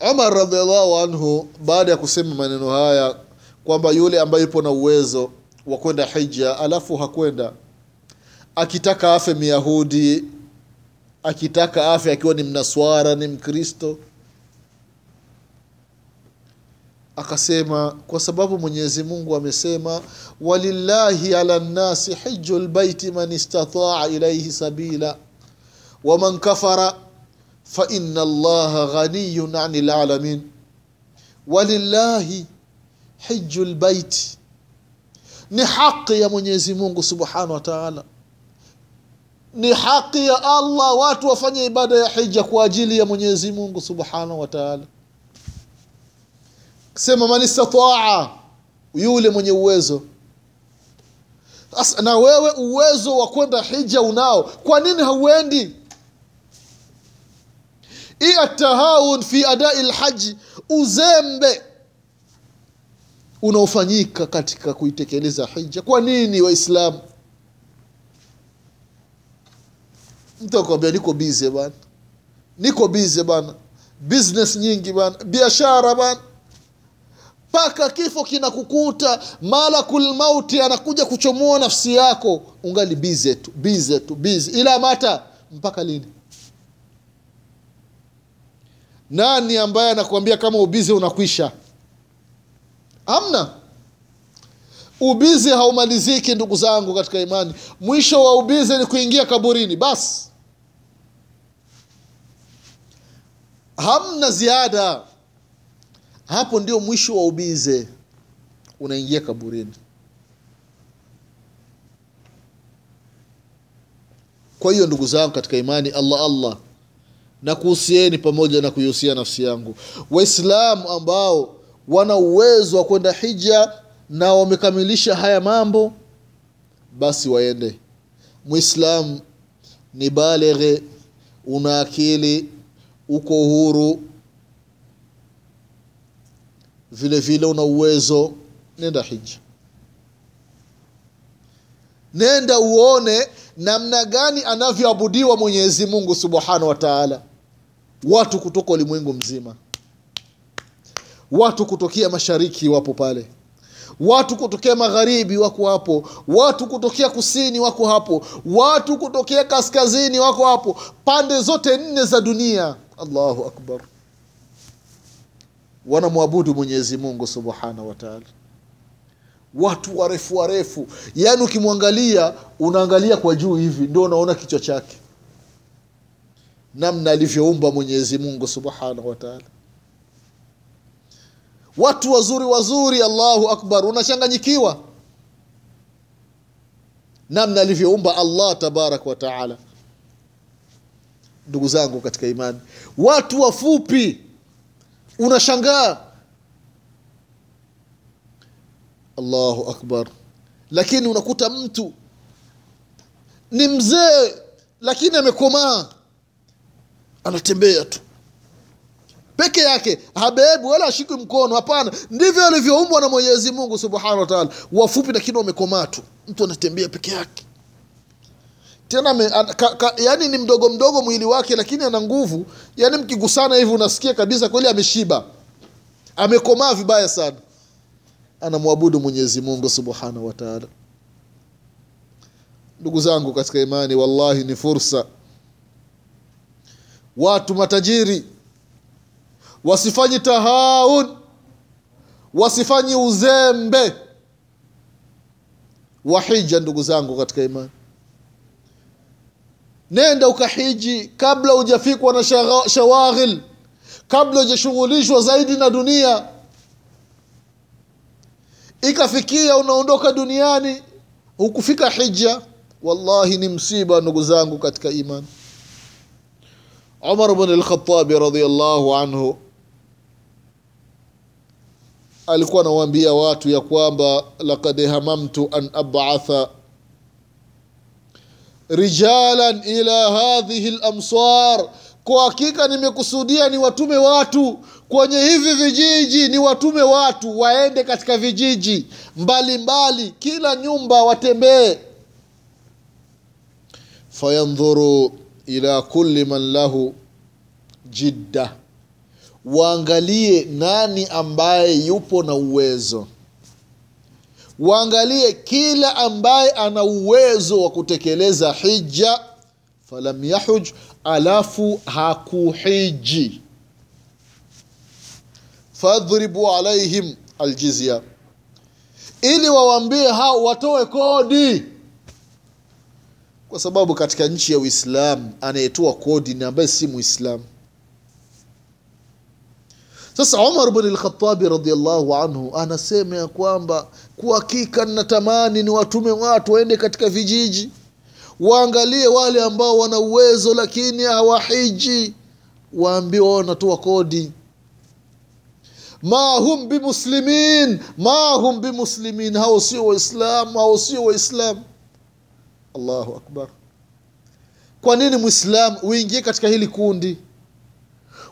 Umar radhiallahu anhu baada ya kusema maneno haya kwamba yule ambaye yupo na uwezo wa kwenda hija alafu hakwenda, akitaka afe Myahudi, akitaka afe akiwa ni Mnaswara, ni Mkristo, akasema kwa sababu Mwenyezi Mungu amesema, walillahi ala nnasi hiju lbaiti man istataa ilaihi sabila waman kafara fa inna allaha ghaniyun anil alamin Walillahi hiju lbaiti, ni haki ya Mwenyezi Mungu subhanahu wa taala, ni haki ya Allah watu wafanye ibada ya hija kwa ajili ya Mwenyezi Mungu subhanahu wa taala. Sema man istataa, yule mwenye uwezo. As, na wewe uwezo wa kwenda hija unao, kwa nini hauendi? I atahawun fi adai lhaji, uzembe unaofanyika katika kuitekeleza hija. Kwa nini Waislamu? Mtu akwambia niko bize bana, niko bize bana, business nyingi bana, biashara bana, mpaka kifo kinakukuta, malakul mauti anakuja kuchomoa nafsi yako, ungali bize tu bize tu bize, ila mata mpaka lini? Nani ambaye anakuambia kama ubizi unakwisha? Hamna. Ubizi haumaliziki ndugu zangu katika imani. Mwisho wa ubizi ni kuingia kaburini, basi hamna ziada. Hapo ndio mwisho wa ubize, unaingia kaburini. Kwa hiyo ndugu zangu katika imani, Allah Allah na kuhusieni pamoja na kuihusia nafsi yangu, Waislamu ambao wana uwezo wa kwenda hija na wamekamilisha haya mambo, basi waende. Mwislamu ni baleghe, una akili, uko huru, vile vile una uwezo, nenda hija, nenda uone namna gani anavyoabudiwa Mwenyezi Mungu subhanahu wa taala. Watu kutoka ulimwengu mzima, watu kutokea mashariki wapo pale, watu kutokea magharibi wako hapo, watu kutokea kusini wako hapo, watu kutokea kaskazini wako hapo, pande zote nne za dunia. Allahu akbar, wanamwabudu Mwenyezi Mungu subhanahu wa taala. Watu warefu warefu, yaani ukimwangalia unaangalia kwa juu hivi ndio unaona kichwa chake, namna alivyoumba Mwenyezi Mungu subhanahu wa taala. Watu wazuri wazuri, Allahu akbar, unachanganyikiwa namna alivyoumba Allah tabaraka wa taala. Ndugu zangu katika imani, watu wafupi unashangaa Allahu akbar, lakini unakuta mtu ni mzee lakini amekomaa, anatembea tu peke yake, habebu wala ashikwi mkono. Hapana, ndivyo alivyoumbwa na Mwenyezi Mungu subhanahu wa wafupi lakini wamekomaa tu, mtu anatembea peke yake tena me, a, ka, ka, yani ni mdogo mdogo mwili wake, lakini ana nguvu. Yani mkigusana hivi unasikia kabisa kweli ameshiba, amekomaa vibaya sana anamwabudu Mwenyezi Mungu subhanahu wa. Ndugu zangu katika imani, wallahi ni fursa. Watu matajiri. Wasifanyi tahaun, wasifanyi uzembe. Wa hija. Ndugu zangu katika imani, nenda ukahiji kabla hujafikwa na shawaghil, kabla hujashughulishwa zaidi na dunia. Ikafikia unaondoka duniani hukufika hija, wallahi ni msiba ndugu zangu katika imani. Umar ibn al-Khattab radhiyallahu anhu alikuwa anawaambia watu ya kwamba laqad hamamtu an ab'atha rijalan ila hadhihi al-amsar, kwa hakika nimekusudia ni watume watu kwenye hivi vijiji, ni watume watu waende katika vijiji mbalimbali mbali, kila nyumba watembee, fayandhuru ila kulli man lahu jidda, waangalie nani ambaye yupo na uwezo. Waangalie kila ambaye ana uwezo wa kutekeleza hija falam yahuj alafu hakuhiji. Fadhribu alaihim aljizya. Ili wawaambie hao watoe kodi kwa sababu katika nchi ya uislamu anayetoa kodi ni ambaye si muislamu. Sasa umar bn lkhatabi radiallahu anhu anasema ya kwamba kwa hakika ninatamani ni watume watu waende katika vijiji waangalie wale ambao wana uwezo lakini hawahiji waambie wao wanatoa kodi. Ma hum bimuslimin ma hum bimuslimin hao sio waislamu hao sio waislamu allahu akbar. Kwa nini mwislamu uingie katika hili kundi?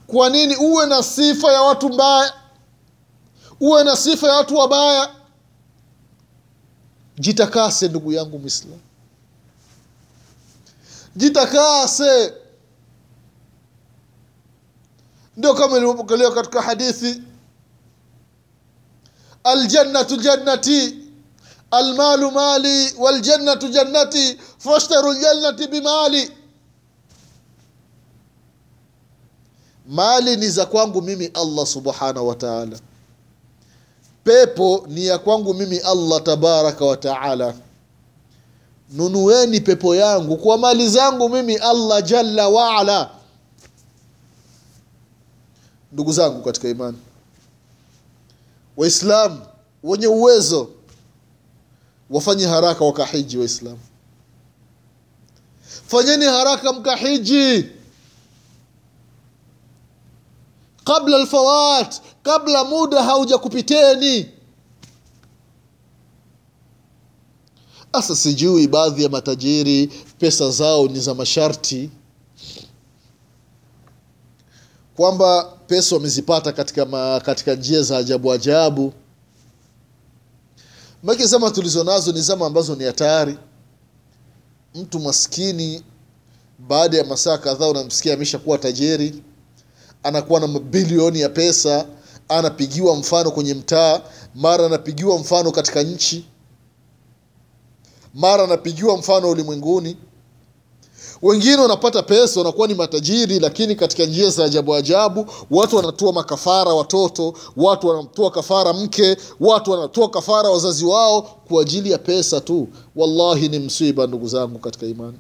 Kwa nini uwe na sifa ya watu mbaya? Uwe na sifa ya watu wabaya? Jitakase ndugu yangu mwislamu jitakase. Ndio kama ilivyopokelewa katika hadithi. Aljannatu jannati almalu mali waljannatu jannati fashtaru ljannati bimali. Mali ni za kwangu mimi allah subhanahu wa taala. Pepo ni ya kwangu mimi allah tabaraka wa taala. Nunueni pepo yangu kwa mali zangu mimi allah jalla waala ndugu zangu katika imani. Waislamu wenye uwezo wafanye haraka wakahiji waislamu. Fanyeni haraka mkahiji. Qabla alfawat kabla muda hauja kupiteni asa sijui baadhi ya matajiri pesa zao ni za masharti. Kwamba pesa wamezipata katika, katika njia za ajabu ajabu make zama tulizo nazo ni zama ambazo ni hatari. Mtu maskini baada ya masaa kadhaa unamsikia amesha kuwa tajiri anakuwa na mabilioni ya pesa anapigiwa mfano kwenye mtaa mara anapigiwa mfano katika nchi mara anapigiwa mfano ulimwenguni wengine wanapata pesa wanakuwa ni matajiri lakini katika njia za ajabu ajabu watu wanatoa makafara watoto watu wanatoa kafara mke watu wanatoa kafara wazazi wao kwa ajili ya pesa tu. Wallahi ni msiba ndugu zangu katika imani.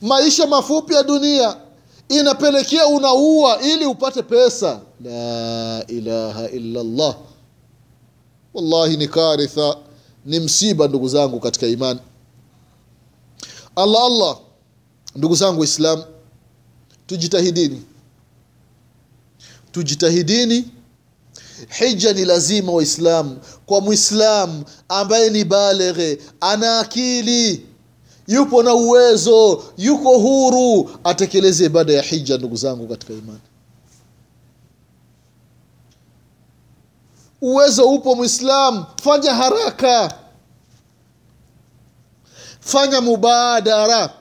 Maisha mafupi ya dunia inapelekea unaua ili upate pesa. La ilaha illallah. Wallahi ni karitha ni msiba ndugu zangu katika imani allah allah. Ndugu zangu waislam tujitahidini. Tujitahidini. Hija ni lazima waislamu kwa mwislamu ambaye ni baleghe ana akili yupo na uwezo yuko huru atekeleze ibada ya hija ndugu zangu katika imani. Uwezo upo mwislamu fanya haraka fanya mubadara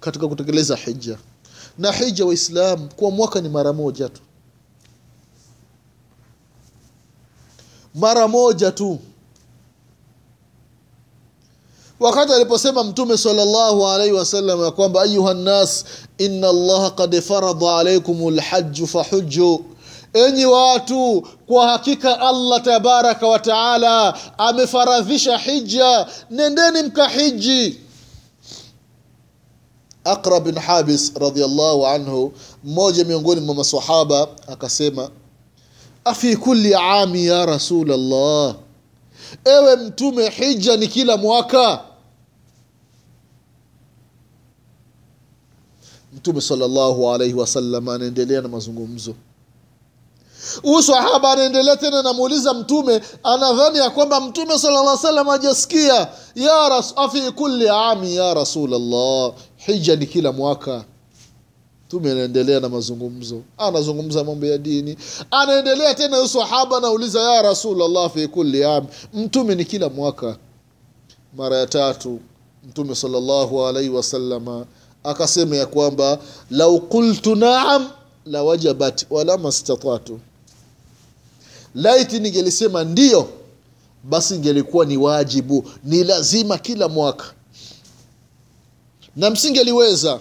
katika kutekeleza hija na hija waislamu kwa mwaka ni mara moja tu. Mara moja tu. Wakati aliposema mtume salllahu alaihi wasallam ya kwamba ayuha nnas ina allaha kad farada alaikum lhaju fahuju enyi watu kwa hakika allah tabaraka wa taala amefaradhisha hija nendeni mkahiji. Aqra bin habis radhiyallahu anhu mmoja miongoni mwa masahaba akasema afi kulli ami ya rasul allah ewe mtume hija ni kila mwaka. Mtume sallallahu alaihi wasallam anaendelea na mazungumzo huyu sahaba anaendelea tena namuuliza mtume anadhani ya kwamba mtume ajasikia ya ras, afi kulli ami ya rasulllah hija ni kila mwaka. Mtume anaendelea na mazungumzo anazungumza mambo ya dini anaendelea tena huyu sahaba anauliza ya rasulllah fi kulli ami, mtume ni kila mwaka. Mara ya tatu mtume salllahu alaihi wasalama akasema ya kwamba lau qultu naam la wajabat wala mastatatu laiti ningelisema ndiyo basi ingelikuwa ni wajibu ni lazima kila mwaka. Na msingeliweza.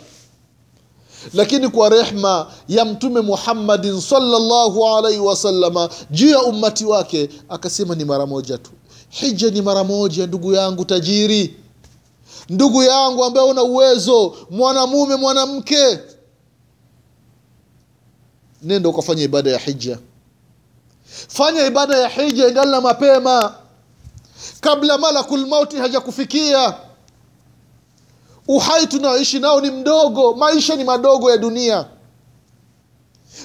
Lakini kwa rehma ya mtume muhammadin salllahu alaihi wasalama juu ya ummati wake akasema ni mara moja tu. Hija ni mara moja ndugu yangu tajiri. Ndugu yangu ambaye una uwezo mwanamume mwanamke. Nenda ukafanya ibada ya hija fanya ibada ya hija ingali mapema. Kabla malakul mauti hajakufikia. Uhai tunaoishi nao ni mdogo maisha ni madogo ya dunia.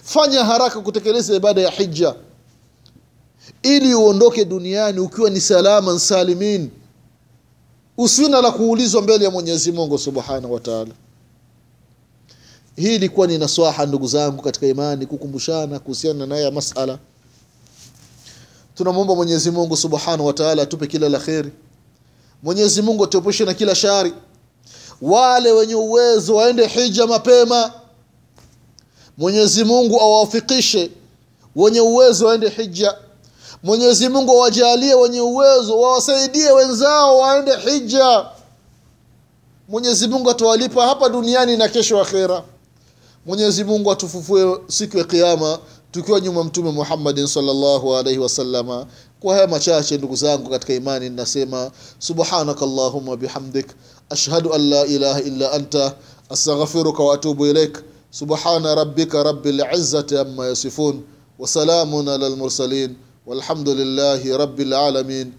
Fanya haraka kutekeleza ibada ya hija. Ili uondoke duniani ukiwa ni salama salimin. Usina la kuulizwa mbele ya mwenyezi mungu subhanahu wataala hii ilikuwa ni naswaha ndugu zangu katika imani kukumbushana kuhusiana na haya masala tunamwomba mwenyezi mungu subhanahu wataala atupe kila la kheri. Mwenyezi mungu atuepushe na kila shari. Wale wenye uwezo waende hija mapema. Mwenyezi mungu awafikishe wenye uwezo waende hija. Mwenyezi mungu awajalie wenye uwezo wawasaidie wenzao waende hija. Mwenyezi mungu atawalipa hapa duniani na kesho akhera. Mwenyezi mungu atufufue siku ya kiama tukiwa nyuma mtume muhammadin sallallahu alaihi wasallama. kwa haya machache ndugu zangu katika imani ninasema subhanaka allahuma bihamdik ashhadu an la ilaha illa anta astaghfiruka waatubu ilaik subhana rabbika rabbil izzati amma yasifun wasalamun ala lmursalin mursalin walhamdulillahi rabbil lalamin